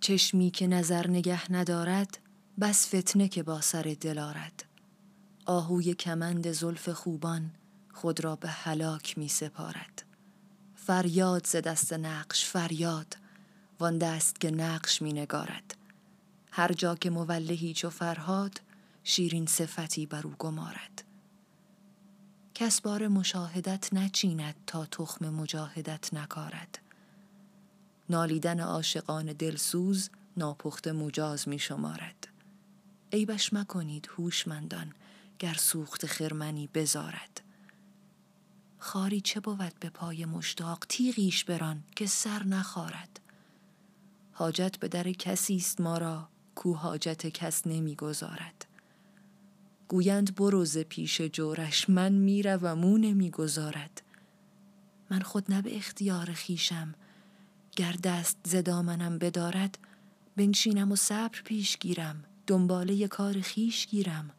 چشمی که نظر نگه ندارد بس فتنه که با سر دل آهوی کمند زلف خوبان خود را به هلاک می سپارد. فریاد ز دست نقش فریاد وان دست که نقش می نگارد. هر جا که مولهی چو فرهاد شیرین صفتی بر او گمارد. کس بار مشاهدت نچیند تا تخم مجاهدت نکارد. نالیدن عاشقان دلسوز ناپخت مجاز می شمارد عیبش مکنید هوشمندان گر سوخت خرمنی بزارد. خاری چه بود به پای مشتاق تیغیش بران که سر نخارد. حاجت به در کسی است ما را کو حاجت کس نمی‌گذارد. گویند بروز پیش جورش من می‌روم او نمی‌گذارد. من خود نه به اختیار خیشم گر دست ز دامنم بدارد بنشینم و صبر پیش گیرم دنباله کار خیش گیرم.